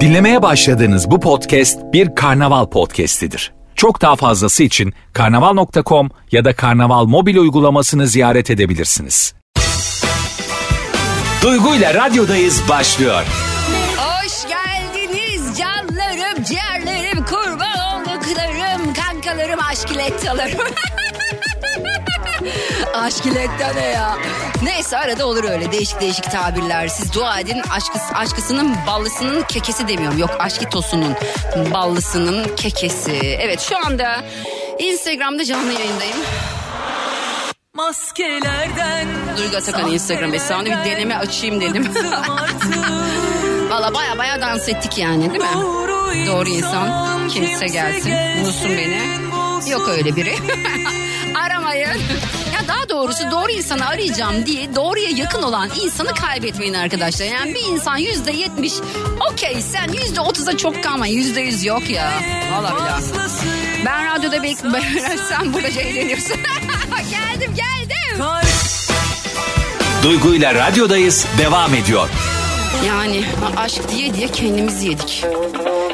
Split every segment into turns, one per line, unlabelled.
Dinlemeye başladığınız bu podcast bir karnaval podcastidir. Çok daha fazlası için karnaval.com ya da karnaval mobil uygulamasını ziyaret edebilirsiniz. Duygu ile radyodayız başlıyor.
Hoş geldiniz canlarım, ciğerlerim, kurban olduklarım, kankalarım, aşkilettalarım. Aşkiletta ne ya? Neyse arada olur öyle değişik değişik tabirler. Siz dua edin aşkıs, aşkısının ballısının kekesi demiyorum. Yok aşkitosunun ballısının kekesi. Evet şu anda Instagram'da canlı yayındayım.
Maskelerden
Duygu Atakan Instagram hesabını bir deneme açayım dedim. Valla baya baya dans ettik yani değil mi? Doğru insan kimse gelsin bulsun beni. Yok öyle biri. Aramayın. Ya daha doğrusu doğru insanı arayacağım diye doğruya yakın olan insanı kaybetmeyin arkadaşlar. Yani bir insan yüzde yetmiş okey sen yüzde otuza çok kalma yüzde yüz yok ya. Valla billahi. Ben radyoda bekliyorum. Sen burada eğleniyorsun. geldim geldim.
Duygu ile radyodayız devam ediyor.
Yani aşk diye diye kendimizi yedik.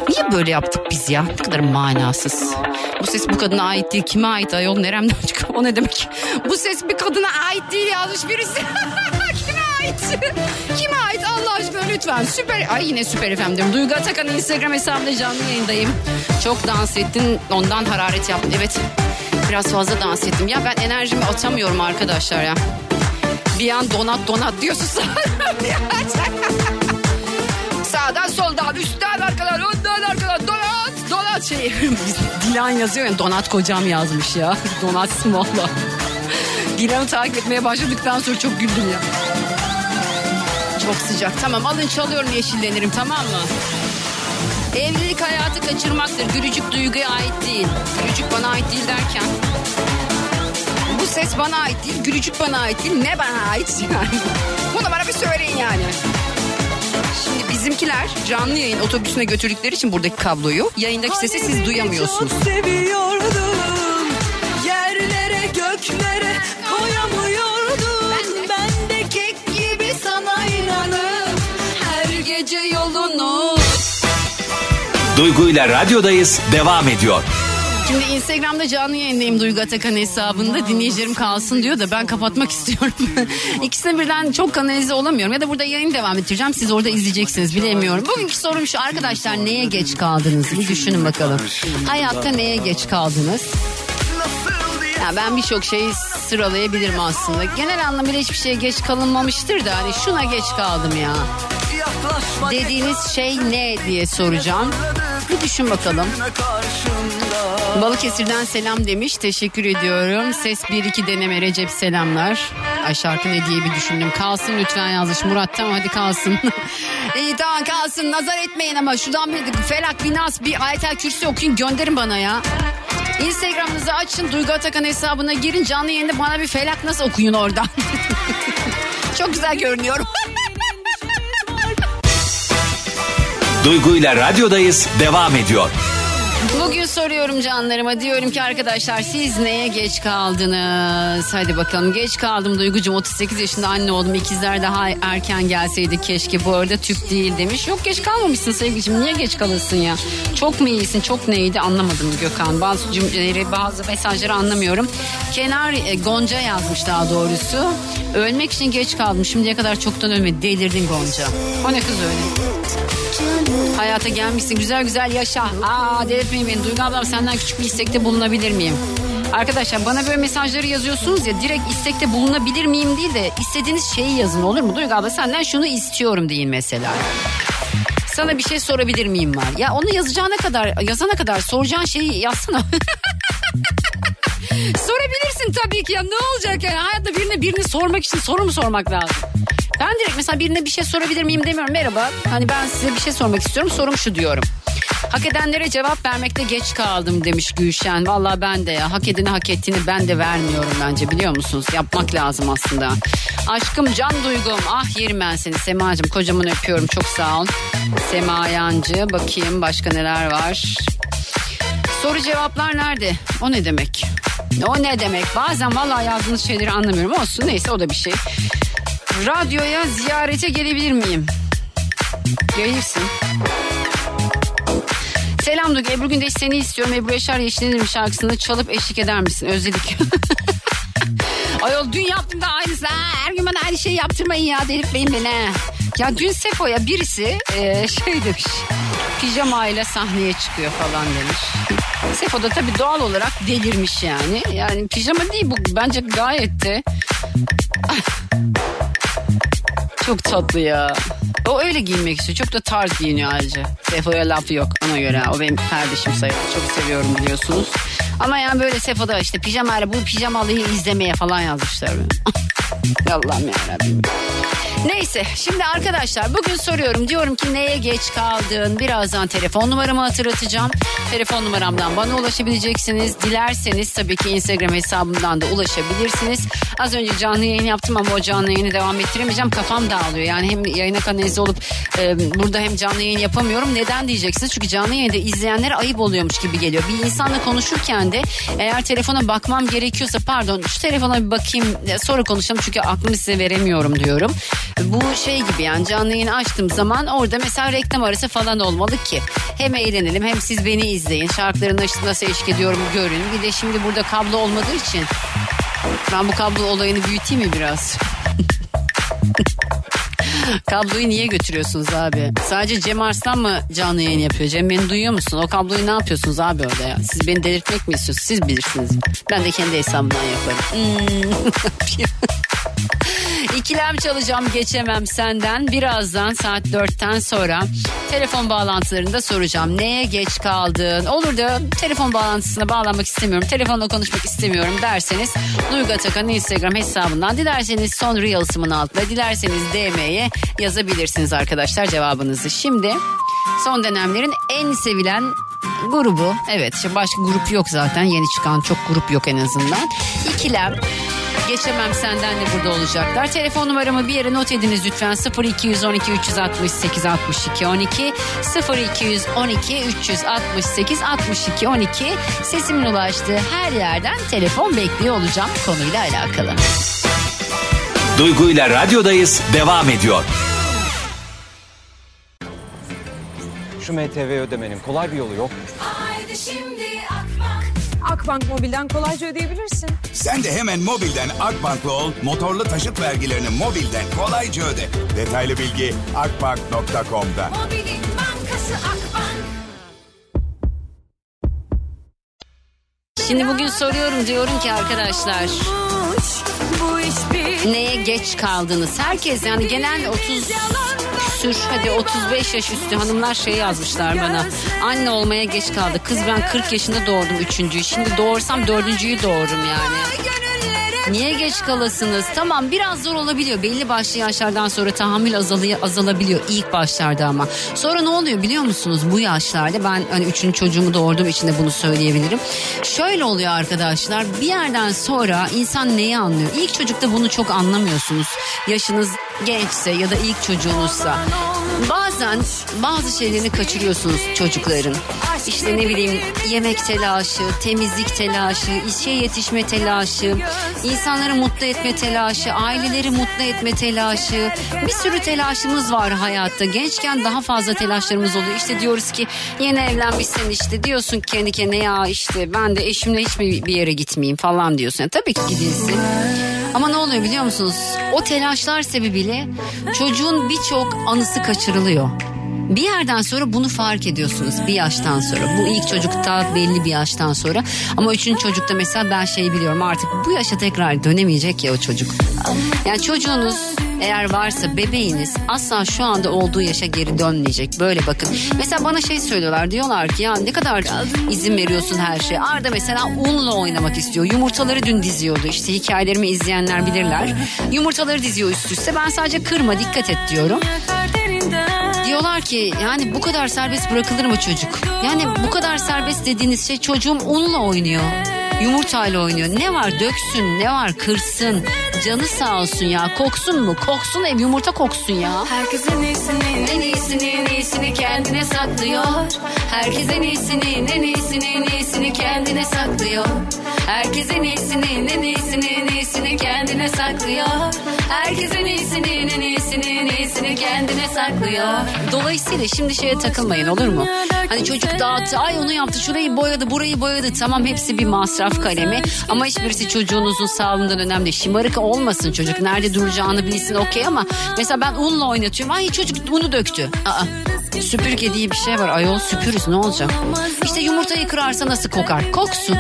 Niye böyle yaptık biz ya? Ne kadar manasız. Bu ses bu kadına ait değil. Kime ait ayol? Neremden çıkıyor? O ne demek? Bu ses bir kadına ait değil yazmış birisi. Kime ait? Kime ait Allah aşkına lütfen. Süper. Ay yine süper efendim. Duygu Atakan Instagram hesabımda canlı yayındayım. Çok dans ettin. Ondan hararet yaptın. Evet. Biraz fazla dans ettim. Ya ben enerjimi atamıyorum arkadaşlar ya. Bir an donat donat diyorsun Sağdan soldan üstten arkadan önden arkadan donat donat şey. Dilan yazıyor ya donat kocam yazmış ya. Donatsın valla. Dilan'ı takip etmeye başladıktan sonra çok güldüm ya. Çok sıcak. Tamam alın çalıyorum yeşillenirim tamam mı? Evlilik hayatı kaçırmaktır. Gülücük duyguya ait değil. Gülücük bana ait değil derken. Bu ses bana ait değil, gülücük bana ait değil. Ne bana ait yani? Bunu bana bir söyleyin yani. Şimdi bizimkiler canlı yayın otobüsüne götürdükleri için buradaki kabloyu yayındaki sesi siz duyamıyorsunuz.
Çok seviyordum. Yerlere göklere koyamıyordum. Ben de kek gibi sana inanıp
Her gece yolunu.
Duygu ile radyodayız devam ediyor.
Şimdi Instagram'da canlı yayındayım Duygu Atakan hesabında. Dinleyicilerim kalsın diyor da ben kapatmak istiyorum. İkisine birden çok kanalize olamıyorum. Ya da burada yayın devam ettireceğim. Siz orada izleyeceksiniz bilemiyorum. Bugünkü sorum şu arkadaşlar neye geç kaldınız? Bir düşünün bakalım. Hayatta neye geç kaldınız? Ya ben birçok şeyi sıralayabilirim aslında. Genel anlamıyla hiçbir şeye geç kalınmamıştır da hani şuna geç kaldım ya. Dediğiniz şey ne diye soracağım. Bir düşün bakalım. Balıkesir'den selam demiş. Teşekkür ediyorum. Ses 1-2 deneme Recep selamlar. Ay şarkı ne diye bir düşündüm. Kalsın lütfen yazmış Murat. Tamam hadi kalsın. İyi tamam kalsın. Nazar etmeyin ama şuradan bir felak bir nas bir ayetel kürsü okuyun gönderin bana ya. Instagram'ınızı açın. Duygu Atakan hesabına girin. Canlı yayında bana bir felak nasıl okuyun oradan. Çok güzel görünüyorum.
Duygu ile radyodayız devam ediyor.
Bugün soruyorum canlarıma diyorum ki arkadaşlar siz neye geç kaldınız? Hadi bakalım geç kaldım Duygucuğum 38 yaşında anne oldum ikizler daha erken gelseydi keşke bu arada tüp değil demiş. Yok geç kalmamışsın sevgilim niye geç kalırsın ya? Çok mu iyisin çok neydi anlamadım Gökhan. Bazı cümleleri bazı mesajları anlamıyorum. Kenar e, Gonca yazmış daha doğrusu. Ölmek için geç kaldım şimdiye kadar çoktan ölmedi delirdin Gonca. O ne kız öyle? Hayata gelmişsin güzel güzel yaşa. Aa delirtmeyin beni. Duygu ablam senden küçük bir istekte bulunabilir miyim? Arkadaşlar bana böyle mesajları yazıyorsunuz ya direkt istekte bulunabilir miyim değil de istediğiniz şeyi yazın olur mu? Duygu abla senden şunu istiyorum deyin mesela. Sana bir şey sorabilir miyim var? Ya onu yazacağına kadar yazana kadar soracağın şeyi yazsana. Sorabilirsin tabii ki ya ne olacak yani hayatta birine birini sormak için soru mu sormak lazım? Ben direkt mesela birine bir şey sorabilir miyim demiyorum. Merhaba hani ben size bir şey sormak istiyorum sorum şu diyorum. Hak edenlere cevap vermekte geç kaldım demiş Gülşen. Valla ben de ya hak edene hak ettiğini ben de vermiyorum bence biliyor musunuz? Yapmak lazım aslında. Aşkım can duygum ah yerim ben seni Semacığım kocaman öpüyorum çok sağ ol. Sema Yancı bakayım başka neler var. Soru cevaplar nerede? O ne demek? O ne demek? Bazen vallahi yazdığınız şeyleri anlamıyorum. Olsun neyse o da bir şey. Radyoya ziyarete gelebilir miyim? Gelirsin. Selam Duygu. Ebru Gündeş seni istiyorum. Ebru Yaşar Yeşil'in şarkısını çalıp eşlik eder misin? Özledik. Ayol dün yaptım da aynısı. Ha, her gün bana aynı şeyi yaptırmayın ya delirtmeyin beni. Ya dün Sefo'ya birisi e, şey demiş. Pijamayla sahneye çıkıyor falan demiş. Sefo da tabii doğal olarak delirmiş yani. Yani pijama değil bu bence gayet de. Çok tatlı ya. O öyle giyinmek istiyor. Çok da tarz giyiniyor ayrıca. Sefo'ya laf yok ona göre. O benim kardeşim sayılır. Çok seviyorum biliyorsunuz. Ama yani böyle Sefo'da işte pijamayla bu pijamalıyı izlemeye falan yazmışlar. Allah'ım yarabbim. Neyse şimdi arkadaşlar bugün soruyorum. Diyorum ki neye geç kaldın? Birazdan telefon numaramı hatırlatacağım. Telefon numaramdan bana ulaşabileceksiniz. Dilerseniz tabii ki instagram hesabımdan da ulaşabilirsiniz. Az önce canlı yayın yaptım ama o canlı yayını devam ettiremeyeceğim. Kafam dağılıyor. Yani hem yayına kanalize olup e, burada hem canlı yayın yapamıyorum. Neden diyeceksiniz? Çünkü canlı yayında izleyenlere ayıp oluyormuş gibi geliyor. Bir insanla konuşurken de eğer telefona bakmam gerekiyorsa pardon şu telefona bir bakayım sonra konuşalım çünkü aklımı size veremiyorum diyorum bu şey gibi yani canlı yayını açtığım zaman orada mesela reklam arası falan olmalı ki. Hem eğlenelim hem siz beni izleyin. Şarkıların nasıl, nasıl eşlik ediyorum görün. Bir de şimdi burada kablo olmadığı için ben bu kablo olayını büyüteyim mi biraz? Kabloyu niye götürüyorsunuz abi? Sadece Cem Arslan mı canlı yayın yapıyor? Cem beni duyuyor musun? O kabloyu ne yapıyorsunuz abi orada ya? Siz beni delirtmek mi istiyorsunuz? Siz bilirsiniz. Ben de kendi hesabımdan yaparım. Hmm. İkilem çalacağım geçemem senden. Birazdan saat dörtten sonra telefon bağlantılarında soracağım. Neye geç kaldın? Olur da telefon bağlantısına bağlanmak istemiyorum. Telefonla konuşmak istemiyorum derseniz Duygu Atakan'ın Instagram hesabından dilerseniz son Reels'ımın altına dilerseniz DM'ye yazabilirsiniz arkadaşlar cevabınızı. Şimdi son dönemlerin en sevilen grubu evet başka grup yok zaten yeni çıkan çok grup yok en azından. İkilem Geçemem senden de burada olacaklar. Telefon numaramı bir yere not ediniz lütfen. 0212 368 62 12 0212 368 62 12 sesimin ulaştığı her yerden telefon bekliyor olacağım konuyla alakalı.
Duygu ile radyodayız devam ediyor.
Şu MTV ödemenin kolay bir yolu yok.
Haydi şimdi. Akbank
Mobil'den kolayca ödeyebilirsin.
Sen de hemen mobilden Akbank'la ol, motorlu taşıt vergilerini mobilden kolayca öde. Detaylı bilgi akbank.com'da.
Mobilin bankası Akbank.
Şimdi bugün soruyorum diyorum ki arkadaşlar neye geç kaldınız? Herkes yani genel 30 küsür hadi 35 yaş üstü hanımlar şey yazmışlar bana. Anne olmaya geç kaldı. Kız ben 40 yaşında doğurdum üçüncüyü. Şimdi doğursam dördüncüyü doğururum yani. Niye geç kalasınız? Tamam biraz zor olabiliyor. Belli başlı yaşlardan sonra tahammül azalıyor, azalabiliyor ilk başlarda ama. Sonra ne oluyor biliyor musunuz? Bu yaşlarda ben hani üçüncü çocuğumu doğurduğum için de bunu söyleyebilirim. Şöyle oluyor arkadaşlar. Bir yerden sonra insan neyi anlıyor? İlk çocukta bunu çok anlamıyorsunuz. Yaşınız gençse ya da ilk çocuğunuzsa. Bazen bazı şeylerini kaçırıyorsunuz çocukların. İşte ne bileyim yemek telaşı, temizlik telaşı, işe yetişme telaşı, insanları mutlu etme telaşı, aileleri mutlu etme telaşı. Bir sürü telaşımız var hayatta. Gençken daha fazla telaşlarımız oluyor. İşte diyoruz ki yeni evlenmişsin işte diyorsun kendi kendine ya işte ben de eşimle hiç mi bir yere gitmeyeyim falan diyorsun. Yani tabii ki gidilsin. Ama ne oluyor biliyor musunuz? O telaşlar sebebiyle çocuğun birçok anısı kaçırılıyor. Bir yerden sonra bunu fark ediyorsunuz bir yaştan sonra. Bu ilk çocukta belli bir yaştan sonra. Ama üçüncü çocukta mesela ben şeyi biliyorum artık bu yaşa tekrar dönemeyecek ya o çocuk. Yani çocuğunuz eğer varsa bebeğiniz asla şu anda olduğu yaşa geri dönmeyecek. Böyle bakın. Mesela bana şey söylüyorlar diyorlar ki ya ne kadar izin veriyorsun her şeye. Arda mesela unla oynamak istiyor. Yumurtaları dün diziyordu. İşte hikayelerimi izleyenler bilirler. Yumurtaları diziyor üst üste. Ben sadece kırma dikkat et diyorum. Diyorlar ki yani bu kadar serbest bırakılır mı çocuk? Yani bu kadar serbest dediğiniz şey çocuğum unla oynuyor. Yumurtayla oynuyor. Ne var döksün, ne var kırsın. Canı sağ olsun ya. Koksun mu? Koksun ev yumurta koksun ya.
Herkesin iyisini
En iyisini en iyisini kendine saklıyor. Herkesin iyisini en iyisini en iyisini kendine saklıyor. Herkesin iyisini en iyisini en kendine saklıyor. Herkesin iyisini en iyisini iyisini kendine saklıyor. Dolayısıyla şimdi şeye takılmayın olur mu? Hani çocuk dağıttı ay onu yaptı şurayı boyadı burayı boyadı tamam hepsi bir masraf kalemi ama hiçbirisi çocuğunuzun sağlığından önemli. Şımarık olmasın çocuk nerede duracağını bilsin okey ama mesela ben unla oynatıyorum ay çocuk unu döktü. Aa, süpürge diye bir şey var ayol süpürüz ne olacak? İşte yumurtayı kırarsa nasıl kokar? Koksun.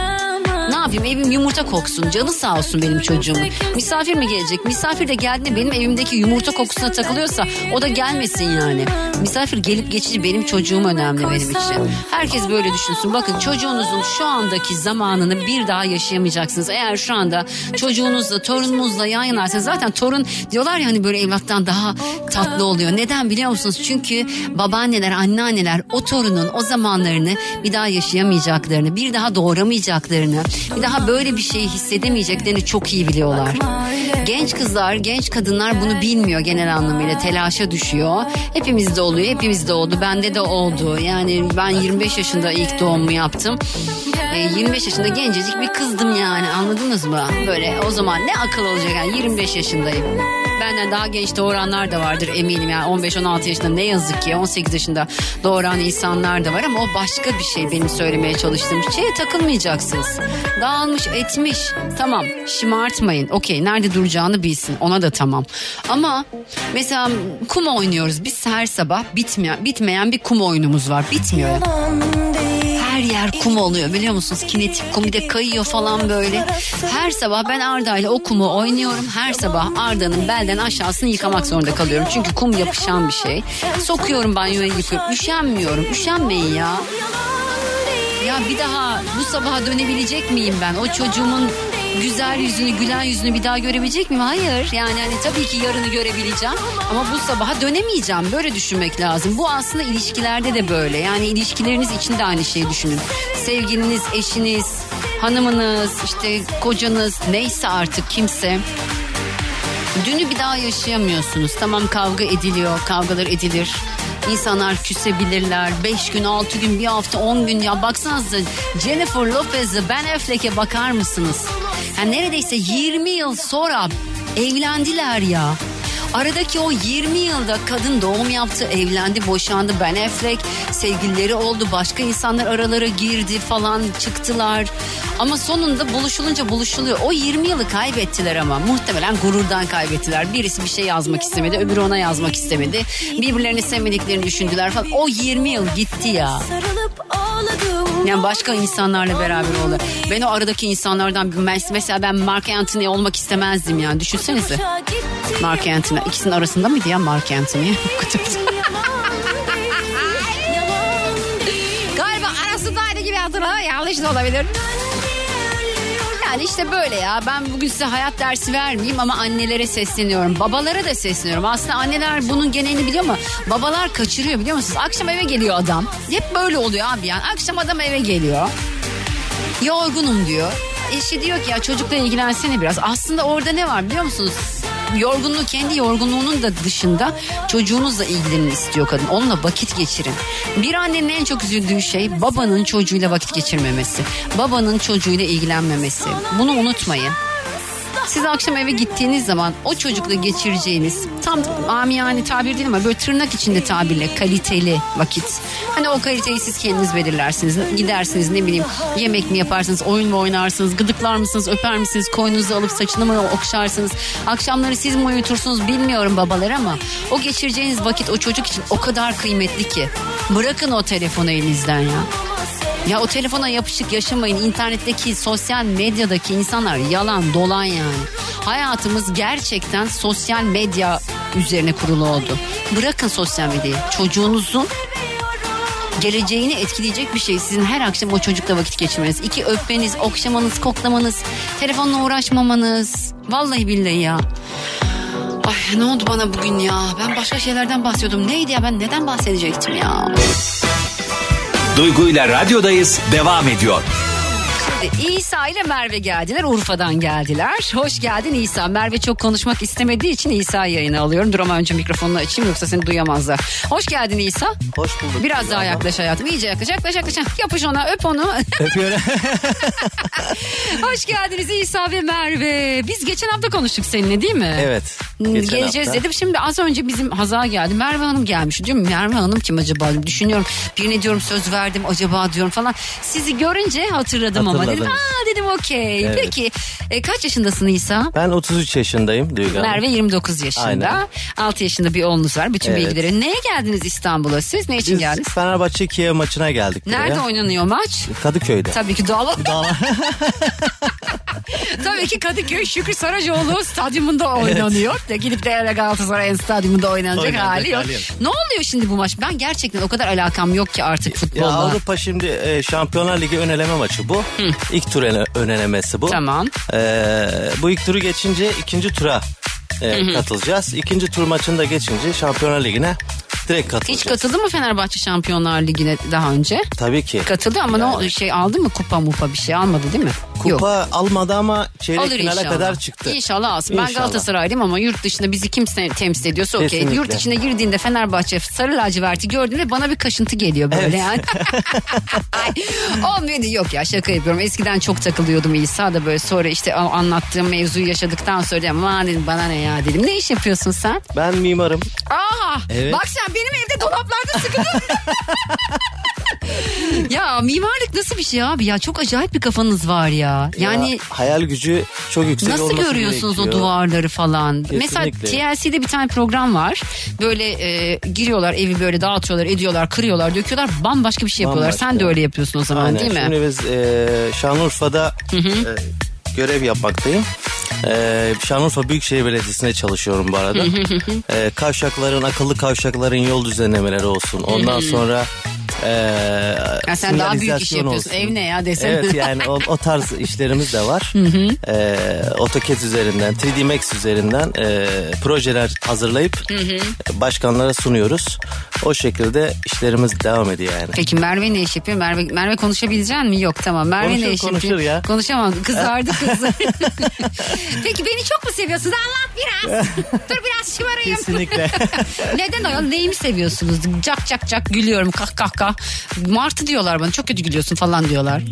Ne yapayım evim yumurta koksun canı sağ olsun benim çocuğumun. Misafir mi gelecek? Misafir de geldiğinde benim evimdeki yumurta kokusuna takılıyorsa o da gelmesin yani. Misafir gelip geçici benim çocuğum önemli benim için. Herkes böyle düşünsün. Bakın çocuğunuzun şu andaki zamanını bir daha yaşayamayacaksınız. Eğer şu anda çocuğunuzla torununuzla yan yanarsanız zaten torun diyorlar ya hani böyle evlattan daha tatlı oluyor. Neden biliyor musunuz? Çünkü babaanneler anneanneler o torunun o zamanlarını bir daha yaşayamayacaklarını bir daha doğuramayacaklarını bir daha böyle bir şeyi hissedemeyeceklerini çok iyi biliyorlar. Genç kızlar, genç kadınlar bunu bilmiyor genel anlamıyla. Telaşa düşüyor. Hepimizde oluyor, hepimizde oldu. Bende de oldu. Yani ben 25 yaşında ilk doğumumu yaptım. E, 25 yaşında gencecik bir kızdım yani anladınız mı? Böyle o zaman ne akıl olacak yani 25 yaşındayım. Benden daha genç doğuranlar da vardır eminim yani 15-16 yaşında ne yazık ki 18 yaşında doğuran insanlar da var ama o başka bir şey benim söylemeye çalıştığım şeye takılmayacaksınız. Dağılmış etmiş tamam şımartmayın okey nerede duracağını bilsin ona da tamam. Ama mesela kum oynuyoruz biz her sabah bitmeyen, bitmeyen bir kum oyunumuz var bitmiyor ya her yer kum oluyor biliyor musunuz? Kinetik kum bir de kayıyor falan böyle. Her sabah ben Arda ile o kumu oynuyorum. Her sabah Arda'nın belden aşağısını yıkamak zorunda kalıyorum. Çünkü kum yapışan bir şey. Sokuyorum banyoya yıkıyorum. Üşenmiyorum. Üşenmeyin ya. Ya bir daha bu sabaha dönebilecek miyim ben? O çocuğumun güzel yüzünü, gülen yüzünü bir daha görebilecek miyim? Hayır. Yani hani tabii ki yarını görebileceğim ama bu sabaha dönemeyeceğim. Böyle düşünmek lazım. Bu aslında ilişkilerde de böyle. Yani ilişkileriniz için de aynı şeyi düşünün. Sevgiliniz, eşiniz, hanımınız, işte kocanız neyse artık kimse Dünü bir daha yaşayamıyorsunuz. Tamam kavga ediliyor, kavgalar edilir. İnsanlar küsebilirler. Beş gün, altı gün, bir hafta, on gün. Ya baksanıza Jennifer Lopez'e Ben Affleck'e bakar mısınız? Yani neredeyse 20 yıl sonra evlendiler ya. Aradaki o 20 yılda kadın doğum yaptı, evlendi, boşandı. Ben Affleck sevgilileri oldu, başka insanlar aralara girdi falan çıktılar. Ama sonunda buluşulunca buluşuluyor. O 20 yılı kaybettiler ama muhtemelen gururdan kaybettiler. Birisi bir şey yazmak istemedi, öbürü ona yazmak istemedi. Birbirlerini sevmediklerini düşündüler falan. O 20 yıl gitti ya. Yani başka insanlarla beraber oldu. Ben o aradaki insanlardan mesela ben Mark Anthony olmak istemezdim yani. Düşünsenize. Mark Anthony. İkisinin arasında mıydı ya Mark Anthony? Galiba arasındaydı gibi hatırla. Yanlış da olabilir. Yani işte böyle ya ben bugün size hayat dersi vermeyeyim ama annelere sesleniyorum. Babalara da sesleniyorum. Aslında anneler bunun genelini biliyor mu? Babalar kaçırıyor biliyor musunuz? Akşam eve geliyor adam. Hep böyle oluyor abi yani. Akşam adam eve geliyor. Yorgunum diyor. Eşi diyor ki ya çocukla ilgilensene biraz. Aslında orada ne var biliyor musunuz? Yorgunluğu kendi yorgunluğunun da dışında çocuğunuzla ilgilenin istiyor kadın. Onunla vakit geçirin. Bir annenin en çok üzüldüğü şey babanın çocuğuyla vakit geçirmemesi. Babanın çocuğuyla ilgilenmemesi. Bunu unutmayın. Siz akşam eve gittiğiniz zaman o çocukla geçireceğiniz tam amiyane tabir değil ama böyle tırnak içinde tabirle kaliteli vakit. Hani o kaliteyi siz kendiniz belirlersiniz. Gidersiniz ne bileyim yemek mi yaparsınız, oyun mu oynarsınız, gıdıklar mısınız, öper misiniz, koynunuzu alıp saçını mı okşarsınız. Akşamları siz mi uyutursunuz bilmiyorum babalar ama o geçireceğiniz vakit o çocuk için o kadar kıymetli ki. Bırakın o telefonu elinizden ya. Ya o telefona yapışık yaşamayın. İnternetteki, sosyal medyadaki insanlar yalan, dolan yani. Hayatımız gerçekten sosyal medya üzerine kurulu oldu. Bırakın sosyal medyayı. Çocuğunuzun geleceğini etkileyecek bir şey. Sizin her akşam o çocukla vakit geçirmeniz. iki öpmeniz, okşamanız, koklamanız, telefonla uğraşmamanız. Vallahi billahi ya. Ay ne oldu bana bugün ya? Ben başka şeylerden bahsediyordum. Neydi ya ben neden bahsedecektim ya?
Duygu ile radyodayız devam ediyor.
Şimdi İsa ile Merve geldiler. Urfa'dan geldiler. Hoş geldin İsa. Merve çok konuşmak istemediği için İsa yayına alıyorum. Dur ama önce mikrofonunu açayım yoksa seni duyamazlar. Hoş geldin İsa.
Hoş bulduk.
Biraz daha yaklaş hayatım. İyice yaklaş yaklaş yaklaş. Yapış ona öp onu.
Öpüyorum.
Hoş geldiniz İsa ve Merve. Biz geçen hafta konuştuk seninle değil mi?
evet.
Hmm,
geçen
Geleceğiz
hafta.
dedim. Şimdi az önce bizim Hazal geldi. Merve Hanım gelmiş. Diyorum Merve Hanım kim acaba? Düşünüyorum. Birine diyorum söz verdim acaba diyorum falan. Sizi görünce hatırladım ama. Dedim aa dedim okey.
Evet.
Peki e, kaç yaşındasın İsa?
Ben 33 yaşındayım Duygu Hanım.
Merve 29 yaşında.
Aynen.
6 yaşında bir oğlunuz var. Bütün
Evet.
bilgileri. Neye geldiniz İstanbul'a siz? Ne için
Biz
geldiniz?
Fenerbahçe Kiev maçına geldik buraya.
Nerede oynanıyor maç?
Kadıköy'de.
Tabii ki Dağla. Tabii ki Kadıköy Şükrü Saracoğlu stadyumunda oynanıyor. De gidip de Galatasaray'ın stadyumunda oynanacak
Oynanacak
hali yok.
hali yok.
Ne oluyor şimdi bu maç? Ben gerçekten o kadar alakam yok ki artık
Ya
futbolla.
Avrupa şimdi e, Şampiyonlar Ligi öneleme maçı bu. İlk tur önelemesi bu.
Tamam.
Ee, bu ilk turu geçince ikinci tura e, katılacağız. İkinci tur maçını da geçince Şampiyonlar Ligi'ne direkt katılacağız.
Hiç katıldı mı Fenerbahçe Şampiyonlar Ligi'ne daha önce?
Tabii ki.
Katıldı ama ne o şey aldı mı kupa mupa bir şey almadı değil mi?
Kupa almadı ama çeyrek
Alır
finale
inşallah.
kadar çıktı.
İnşallah alsın. Ben
İnşallah.
Galatasaraylıyım ama yurt dışında bizi kim se- temsil ediyorsa okey.
Kesinlikle.
Yurt içine girdiğinde Fenerbahçe sarı laciverti gördüğümde bana bir kaşıntı geliyor böyle
Evet.
yani. Olmuyor yok ya şaka yapıyorum. Eskiden çok takılıyordum İsa da böyle sonra işte anlattığım mevzuyu yaşadıktan sonra dedim dedim bana ne ya dedim. Ne iş yapıyorsun sen?
Ben mimarım.
Aa,
Evet.
bak sen benim evde dolaplarda sıkıldın. ya mimarlık nasıl bir şey abi ya çok acayip bir kafanız var ya. Yani
Ya, hayal gücü çok yüksek
Nasıl görüyorsunuz o
gerekiyor.
duvarları falan? Mesela
Kesinlikle.
TLC'de bir tane program var. Böyle e, giriyorlar evi böyle dağıtıyorlar, ediyorlar, kırıyorlar, döküyorlar. Bambaşka bir şey yapıyorlar.
Bambaşka.
Sen de öyle yapıyorsun o zaman
Aynen.
değil mi?
Şimdi biz e, Şanlıurfa'da e, görev yapmaktayım. E, Şanlıurfa Büyükşehir Belediyesi'nde çalışıyorum bu arada. e, kavşakların, akıllı kavşakların yol düzenlemeleri olsun. Ondan sonra e,
Ya sen daha büyük iş yapıyorsun.
olsun.
Ev ne ya desene.
Evet yani o, o tarz işlerimiz de var. e, AutoCAD üzerinden, 3D Max üzerinden e, projeler hazırlayıp başkanlara sunuyoruz. O şekilde işlerimiz devam ediyor yani.
Peki Merve ne iş yapıyor? Merve, Merve konuşabilecek mi? Yok tamam. Merve
Konuşur,
ne iş
konuşur
yapıyor?
ya.
Konuşamam. Kızardı kızı. Peki beni çok mu seviyorsunuz? Anlat biraz. Dur biraz şımarayım.
Kesinlikle.
Neden ayol? Neyimi seviyorsunuz? Cak cak cak gülüyorum kah kah kah. Martı diyorlar bana çok kötü gülüyorsun falan diyorlar.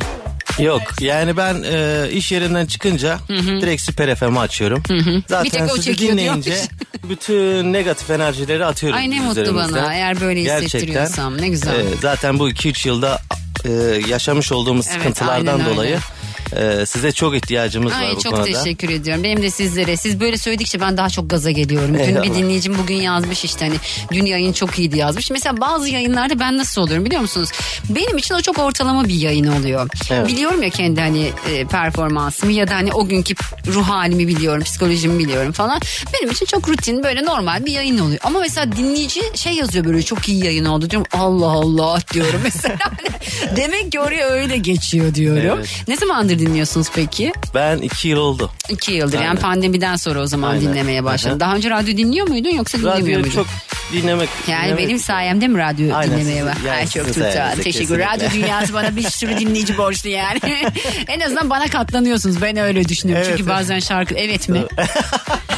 Yok yani ben e, iş yerinden çıkınca direkt Süper FM'i açıyorum. Zaten
Bir tek o
sizi
çekiyor
dinleyince
diyormuş.
bütün negatif enerjileri atıyorum.
Ay ne mutlu
üzerimizden.
bana eğer böyle hissettiriyorsam ne güzel.
e, zaten bu 2-3 yılda e, yaşamış olduğumuz
Evet,
sıkıntılardan
aynen öyle.
dolayı e, size çok ihtiyacımız var
Ay
bu
çok
konuda.
teşekkür ediyorum. Benim de sizlere. Siz böyle söyledikçe ben daha çok gaza geliyorum. Dün bir
Eyvallah.
dinleyicim bugün yazmış işte hani dün yayın çok iyiydi yazmış. Mesela bazı yayınlarda ben nasıl oluyorum biliyor musunuz? Benim için o çok ortalama bir yayın oluyor.
Evet.
Biliyorum ya kendi hani e, performansımı ya da hani o günkü ruh halimi biliyorum, psikolojimi biliyorum falan. Benim için çok rutin böyle normal bir yayın oluyor. Ama mesela dinleyici şey yazıyor böyle çok iyi yayın oldu diyorum. Allah Allah diyorum mesela. Hani Demek ki oraya öyle geçiyor diyorum.
Evet.
Ne zamandır dinliyorsunuz peki?
Ben 2 yıl oldu.
İki yıldır yani
Aynen.
pandemiden sonra o zaman
Aynen.
dinlemeye başladın.
Aha.
Daha önce radyo dinliyor muydun yoksa dinlemiyor
Radyoyu
muydun?
çok dinlemek.
yani
dinlemek-
benim sayemde mi radyo
Aynen,
dinlemeye var?
yani
Ay çok
sayenizde
Teşekkür. Radyo dünyası bana bir sürü dinleyici borçlu yani. en azından bana katlanıyorsunuz. Ben öyle düşünüyorum.
Evet,
Çünkü bazen şarkı evet mi?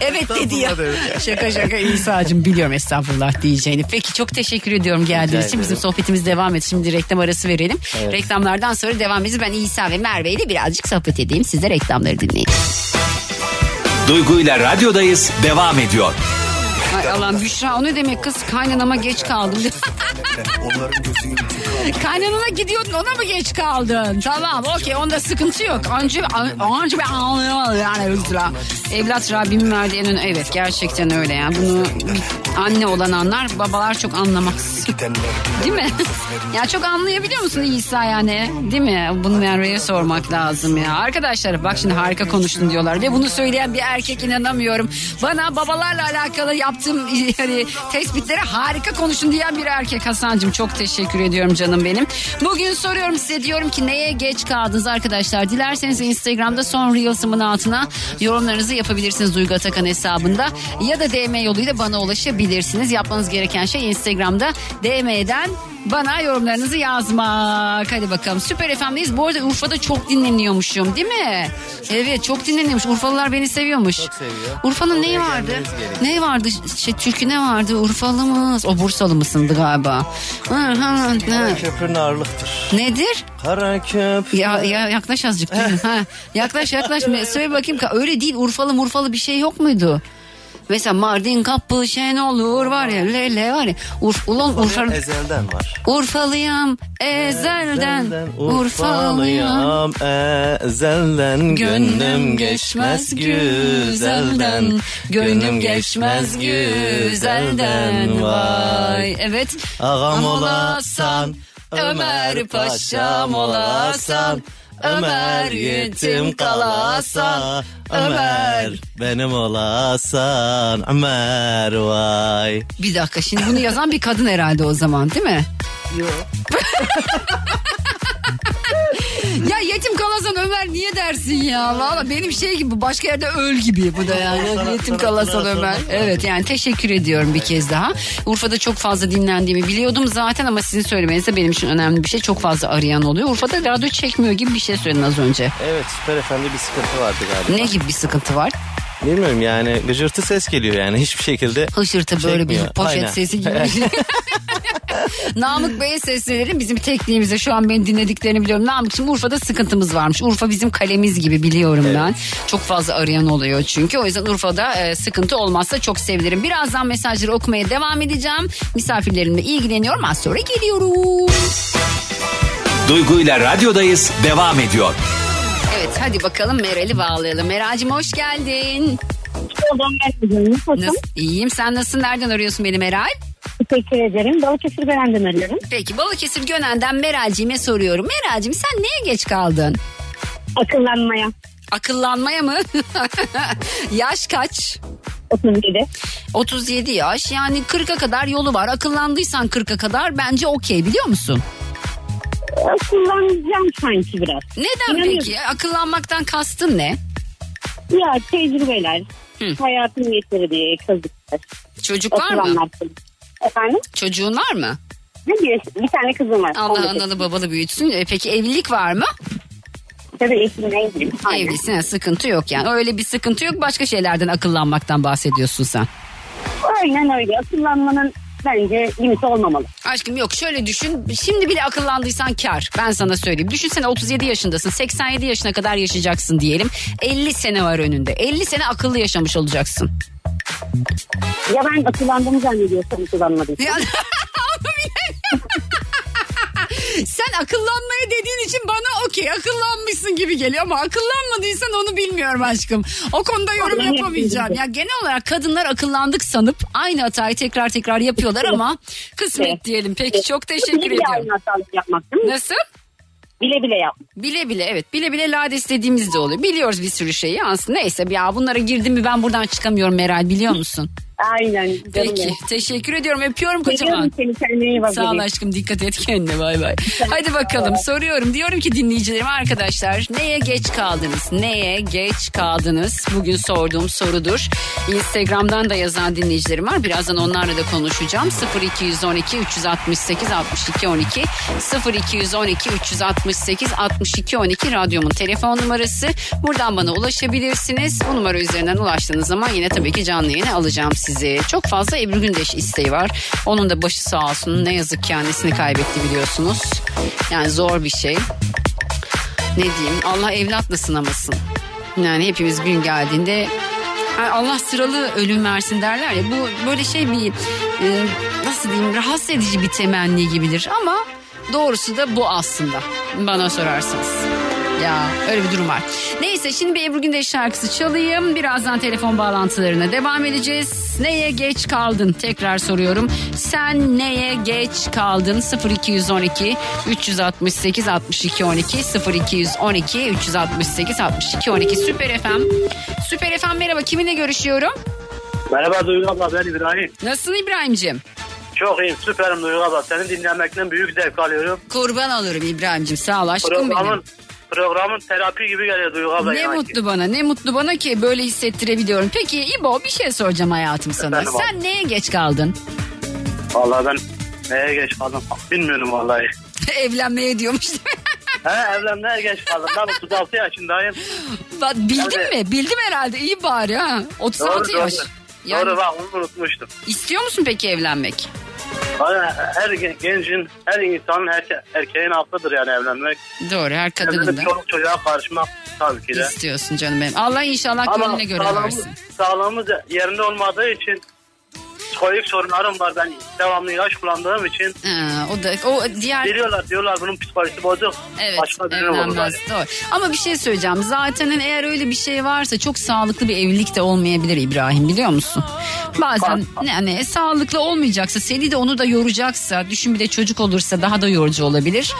evet dedi ya. Şaka şaka İsa'cığım biliyorum estağfurullah diyeceğini. Peki çok teşekkür ediyorum geldiğiniz için. Bizim sohbetimiz devam et. Şimdi reklam arası verelim.
Evet.
Reklamlardan sonra devam edeceğiz. Ben İsa ve Merve ile birazcık sohbet edeyim. Siz de reklamları dinleyin.
Duygu ile radyodayız devam ediyor.
Ay Allah'ım Büşra o ne demek kız kaynanama geç kaldım. Kaynanana gidiyordun ona mı geç kaldın? Tamam okey onda sıkıntı yok. Anca, anca bir anlıyor yani Büşra. Evlat Rabbimin verdiği en Evet gerçekten öyle yani. Bunu anne olan anlar babalar çok anlamaz. Değil mi? ya çok anlayabiliyor musun İsa yani? Değil mi? Bunu Merve'ye sormak lazım ya. Arkadaşlar bak şimdi harika konuştun diyorlar. Ve bunu söyleyen bir erkek inanamıyorum. Bana babalarla alakalı yaptığım takım yani tespitlere harika konuşun diyen bir erkek Hasan'cığım çok teşekkür ediyorum canım benim. Bugün soruyorum size diyorum ki neye geç kaldınız arkadaşlar? Dilerseniz Instagram'da son Reels'ımın altına yorumlarınızı yapabilirsiniz Duygu Atakan hesabında ya da DM yoluyla bana ulaşabilirsiniz. Yapmanız gereken şey Instagram'da DM'den bana yorumlarınızı yazmak. Hadi bakalım. Süper FM'deyiz. Bu arada Urfa'da çok dinleniyormuşum değil mi? Evet çok dinleniyormuş. Urfalılar beni seviyormuş.
Çok seviyor.
Urfa'nın neyi vardı? Ne vardı? Şey, türkü ne vardı? Urfalımız. O Bursalı mısındı galiba?
Köprünün ağırlıktır.
Nedir?
Kara köprü.
Ya, ya yaklaş azıcık. ha, yaklaş yaklaş. Söyle bakayım. Öyle değil. Urfalı murfalı bir şey yok muydu? Mesela Mardin kapı şen olur var ya lele var ya. Urf, ulan Urfa,
Ezelden var.
Urfalıyam ezelden. Urfalıyam.
Urfalıyam. ezelden. Gönlüm geçmez güzelden. Gönlüm geçmez güzelden. Vay.
Evet.
Ağam olasan Ömer Paşam olasan Ömer yetim kalasa Ömer benim olasan Ömer vay
Bir dakika şimdi bunu yazan bir kadın herhalde o zaman değil mi?
Yok.
Ya yetim kalasan Ömer niye dersin ya? Valla benim şey gibi başka yerde öl gibi bu da yani. yetim kalasan Ömer. Evet yani teşekkür ediyorum bir kez daha. Urfa'da çok fazla dinlendiğimi biliyordum zaten ama sizin söylemeniz de benim için önemli bir şey. Çok fazla arayan oluyor. Urfa'da radyo çekmiyor gibi bir şey söyledin az önce.
Evet Süper Efendi bir sıkıntı vardı galiba.
Ne gibi bir sıkıntı var?
Bilmiyorum yani gıcırtı ses geliyor yani hiçbir şekilde.
Hışırtı böyle bir poşet
Aynen.
sesi gibi. Namık Bey'e seslenirim bizim tekniğimize şu an beni dinlediklerini biliyorum. Namık'cığım Urfa'da sıkıntımız varmış. Urfa bizim kalemiz gibi biliyorum ben. Çok fazla arayan oluyor çünkü. O yüzden Urfa'da e, sıkıntı olmazsa çok sevinirim. Birazdan mesajları okumaya devam edeceğim. Misafirlerimle ilgileniyorum. Az sonra geliyorum.
Duygu ile radyodayız devam ediyor.
Evet hadi bakalım Meral'i bağlayalım. Meral'cim hoş geldin.
Nasılsın?
Nasıl? İyiyim. Sen nasılsın? Nereden arıyorsun beni Meral?
Teşekkür ederim. Balıkesir Beren'den arıyorum.
Peki Balıkesir Gönen'den Meral'cime soruyorum. Meral'cim sen neye geç kaldın?
Akıllanmaya.
Akıllanmaya mı? Yaş kaç?
37.
37 yaş yani 40'a kadar yolu var. Akıllandıysan 40'a kadar bence okey biliyor musun?
Kullanacağım sanki biraz.
Neden
İnanıyorum.
peki? Akıllanmaktan kastın ne?
Ya tecrübeler.
Hı.
Hayatın getirdiği kazıklar.
Çocuk var mı?
Efendim?
Çocuğun var mı?
Bir, bir tane kızım var.
Allah
19.
analı babalı büyütsün. E, Peki evlilik var mı?
Tabii eşimle evliyim.
Evlisin ha, sıkıntı yok yani. Öyle bir sıkıntı yok. Başka şeylerden akıllanmaktan bahsediyorsun sen.
Aynen öyle. Akıllanmanın bence limiti olmamalı.
Aşkım yok şöyle düşün. Şimdi bile akıllandıysan kar. Ben sana söyleyeyim. Düşünsene 37 yaşındasın. 87 yaşına kadar yaşayacaksın diyelim. 50 sene var önünde. 50 sene akıllı yaşamış olacaksın.
Ya ben akıllandığımı zannediyorsam.
Ya, bile- Sen akıllanmaya dediğin için bana okey akıllanmışsın gibi geliyor ama akıllanmadıysan onu bilmiyorum aşkım. O konuda yorum yapamayacağım. Ya genel olarak kadınlar akıllandık sanıp aynı hatayı tekrar tekrar yapıyorlar ama kısmet diyelim. Peki çok teşekkür ediyorum. Nasıl?
Bile bile yap.
Bile bile evet bile bile lades istediğimiz de oluyor. Biliyoruz bir sürü şeyi aslında neyse ya bunlara girdim mi ben buradan çıkamıyorum Meral biliyor musun?
Aynen.
Peki
benim.
teşekkür ediyorum öpüyorum kocaman.
Seni kendine iyi bak.
Sağ ol aşkım dikkat et kendine bay bay. Hadi bakalım soruyorum diyorum ki dinleyicilerim arkadaşlar neye geç kaldınız? Neye geç kaldınız? Bugün sorduğum sorudur. Instagram'dan da yazan dinleyicilerim var. Birazdan onlarla da konuşacağım. 0212 368 62 12 0212 368 62 12 radyomun telefon numarası. Buradan bana ulaşabilirsiniz. Bu numara üzerinden ulaştığınız zaman yine tabii ki canlı yayına alacağım sizi. Çok fazla Ebru Gündeş isteği var. Onun da başı sağ olsun. Ne yazık ki annesini kaybetti biliyorsunuz. Yani zor bir şey. Ne diyeyim Allah evlatla sınamasın. Yani hepimiz gün geldiğinde Allah sıralı ölüm versin derler ya. Bu böyle şey bir e, nasıl diyeyim rahatsız edici bir temenni gibidir. Ama doğrusu da bu aslında bana sorarsanız. Ya öyle bir durum var. Neyse şimdi bir Ebru Gündeş şarkısı çalayım. Birazdan telefon bağlantılarına devam edeceğiz. Neye geç kaldın? Tekrar soruyorum. Sen neye geç kaldın? 0212 368 62 12 0212 368 62 12 Süper FM. Süper FM merhaba kiminle görüşüyorum?
Merhaba Duygu abla ben İbrahim.
Nasılsın İbrahim'cim?
Çok iyiyim süperim Duygu abla. Seni dinlemekten büyük zevk alıyorum.
Kurban olurum İbrahim'cim sağ ol aşkım benim.
Programın, terapi gibi geliyor Duygu abla.
Ne
yani.
mutlu bana ne mutlu bana ki böyle hissettirebiliyorum. Peki İbo bir şey soracağım hayatım sana.
Efendim?
Sen neye geç kaldın?
Vallahi ben neye geç kaldım bilmiyorum vallahi.
Evlenmeye diyormuş.
He evlenmeye geç kaldım. Ben 36 yaşındayım.
Bak, Bildin
Yani-
mi? Bildim herhalde iyi bari ha. 36
Doğru,
yaş.
doğru.
Yani
Doğru bak onu unutmuştum.
istiyor musun peki evlenmek?
Her gen- gencin, her insanın, her erkeğin hakkıdır yani evlenmek.
Doğru her kadının da
çoluk çocuğa karışmak tabii ki de.
istiyorsun canım benim. Allah inşallah
Ama
gönlüne göre
sağlığımız,
versin.
sağlığımız yerinde olmadığı için psikolojik sorunlarım var. Ben devamlı ilaç kullandığım için
Ha, o da o diğer
biliyorlar diyorlar bunun psikolojisi bozuk.
Evet
Başka birine vururlar.
evlenmez doğru. Ama bir şey söyleyeceğim. Zaten hani eğer öyle bir şey varsa çok sağlıklı bir evlilik de olmayabilir İbrahim biliyor musun? Bazen yani sağlıklı olmayacaksa seni de onu da yoracaksa düşün bir de çocuk olursa daha da yorucu olabilir.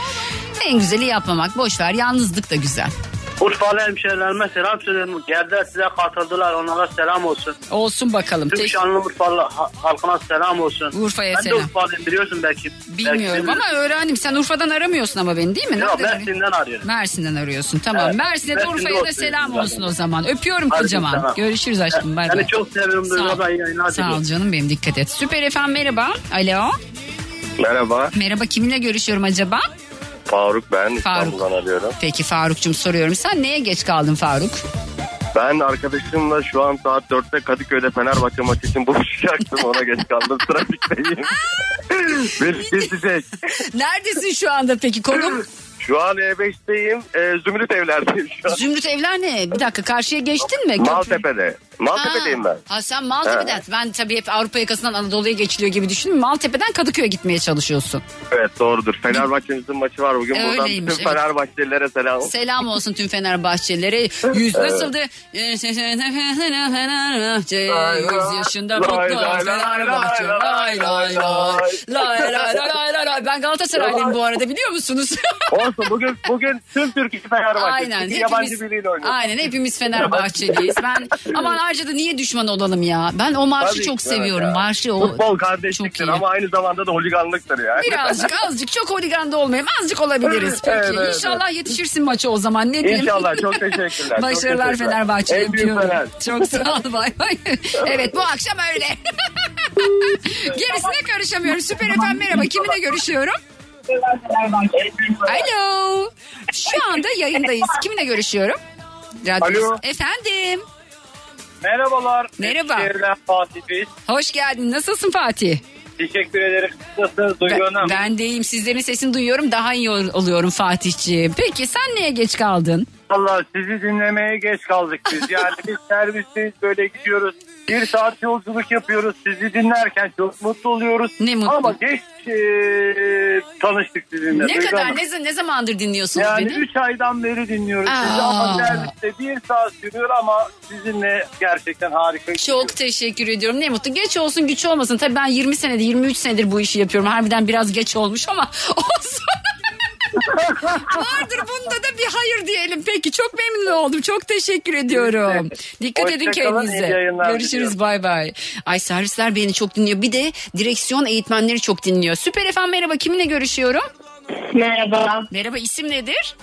En güzeli yapmamak boş ver yalnızlık da güzel.
Urfalı hemşehrilerime selam söylüyorum. Geldiler size katıldılar. Onlara selam olsun.
Olsun bakalım.
Tüm
Tek-
şanlı Urfalı ha- halkına selam olsun.
Urfa'ya
ben
selam.
de Urfalıyım biliyorsun belki.
Bilmiyorum
belki
ama öğrendim. Sen Urfa'dan aramıyorsun ama beni değil mi?
Yok? Mersin'den arıyorum.
Mersin'den arıyorsun. Tamam.
Evet.
Mersin'e de Urfa'ya da selam
zaten.
olsun o zaman. Öpüyorum
Hadi
kocaman. Görüşürüz aşkım. Bay
Seni
bay.
çok seviyorum
Sağ ol. Sağ ol canım benim dikkat et. Süper efendim merhaba. Alo.
Merhaba,
Merhaba kiminle görüşüyorum acaba?
Faruk ben
Faruk.
İstanbul'dan arıyorum.
Peki Faruk'cum soruyorum. Sen neye geç kaldın Faruk?
Ben arkadaşımla şu an saat 4'te Kadıköy'de Fenerbahçe maçı için buluşacaktım. Ona geç kaldım. Trafikteyim. Beni kesecek.
Neredesin şu anda peki konum?
Şu an E5'teyim. E, Zümrüt evlerdeyim şu an.
Zümrüt evler ne? Bir dakika karşıya geçtin mi?
Maltepe'de. Maltepe'deyim ben.
Ha sen Maltepe'den. Ben tabii hep Avrupa yakasından Anadolu'ya geçiliyor gibi düşündüm. Maltepe'den Kadıköy'e gitmeye çalışıyorsun.
Evet doğrudur. Fenerbahçe'mizin maçı var bugün. Buradan
Öyleymiş,
bütün
evet.
Fenerbahçelilere selam.
Selam olsun tüm Fenerbahçelilere. Yüz nasıldı? Yüz yaşında mutlu
lay,
Fenerbahçe.
lay,
Lay lay lay. Lay lay lay. Ben Galatasaraylıyım bu arada biliyor musunuz?
Olsun bugün bugün tüm Türkiye Fenerbahçe.
Aynen. Hepimiz,
yabancı biriyle oynuyor.
aynen hepimiz Fenerbahçeliyiz. Ben aman harca da niye düşman olalım ya? Ben o marşı
Tabii
çok
evet
seviyorum.
ya.
Marşı o.
Futbol kardeşliktir ama aynı zamanda da holiganlıktır yani.
Birazcık azıcık çok holigan da olmayayım. Azıcık olabiliriz peki.
Evet, evet,
İnşallah yetişirsin maça o zaman. Ne diyeyim?
İnşallah çok teşekkürler.
Başarılar
çok teşekkürler.
Fenerbahçe
En büyük
öpüyorum.
Fener.
Çok sağ ol bay bay. Evet bu akşam öyle. Gerisine karışamıyorum. Süper efendim merhaba. Kiminle görüşüyorum? Alo. Şu anda yayındayız. Kiminle görüşüyorum? Radyo.
Alo.
Efendim.
Merhabalar.
Merhaba.
Eskişehir'den Fatih Bey.
Hoş geldin. Nasılsın Fatih?
Teşekkür ederim. Nasılsınız Duygu
Ben,
Hanım?
ben de iyiyim. Sizlerin sesini duyuyorum. Daha iyi ol- oluyorum Fatihciğim. Peki sen neye geç kaldın?
Valla sizi dinlemeye geç kaldık biz. Yani biz servisteyiz böyle gidiyoruz. Bir saat yolculuk yapıyoruz. Sizi dinlerken çok mutlu oluyoruz.
Ne mutlu.
Ama geç e, tanıştık sizinle.
Ne
Duygu
kadar
Hanım.
ne, ne zamandır dinliyorsunuz
Yani
beni?
3 aydan beri dinliyoruz sizi
Aa.
ama serviste bir saat sürüyor ama sizinle gerçekten harika.
Çok teşekkür ediyorum. Ne mutlu. Geç olsun güç olmasın. Tabii ben 20 senedir 23 senedir bu işi yapıyorum. Harbiden biraz geç olmuş ama olsun. Vardır bunda da bir hayır diyelim. Peki çok memnun oldum. Çok teşekkür ediyorum. Dikkat edin kendinize. Görüşürüz bay bay. Ay servisler beni çok dinliyor. Bir de direksiyon eğitmenleri çok dinliyor. Süper efendim merhaba. Kiminle görüşüyorum?
Merhaba.
Merhaba isim nedir?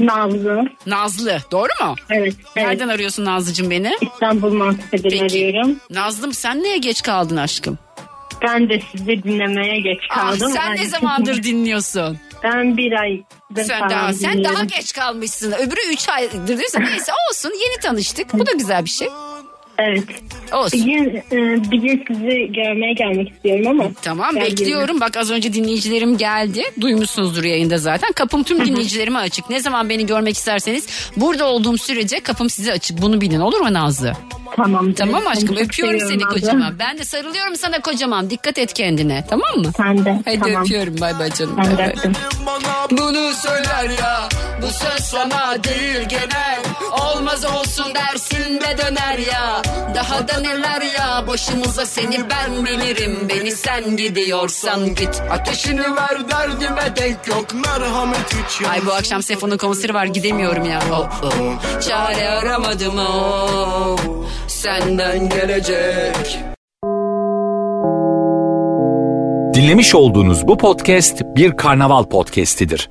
Nazlı.
Nazlı. Doğru mu?
Evet.
Nereden arıyorsun Nazlıcığım beni?
İstanbul Maltepe'den arıyorum.
Nazlım sen neye geç kaldın aşkım?
Ben de sizi dinlemeye geç
Ah,
kaldım.
sen
Yani-
ne zamandır dinliyorsun?
Ben bir ay
Sen daha, sen daha geç kalmışsın. Öbürü 3 aydır diyorsun. Neyse olsun yeni tanıştık. Bu da güzel bir şey.
Evet.
Olsun.
Bir gün, e, bir gün sizi görmeye gelmek istiyorum ama.
Tamam bekliyorum. Bak az önce dinleyicilerim geldi. Duymuşsunuzdur yayında zaten. Kapım tüm dinleyicilerime açık. Ne zaman beni görmek isterseniz burada olduğum sürece kapım size açık. Bunu bilin olur mu Nazlı?
Tamam.
Tamam aşkım öpüyorum seni
abla.
kocaman. Ben de sarılıyorum sana kocaman. Dikkat et kendine tamam mı?
Sen de.
Hadi
tamam.
öpüyorum bay bay canım.
Ben
bay. Bunu söyler ya Bu söz sana değil genel Olmaz olsun dersin de döner ya Daha da neler ya Başımıza seni ben bilirim Beni sen gidiyorsan git Ateşini ver derdime denk yok Merhamet hiç Ay bu akşam Sefo'nun konseri var gidemiyorum ya oh, oh. Çare aramadım oh.
senden gelecek.
Dinlemiş olduğunuz bu podcast bir karnaval podcastidir.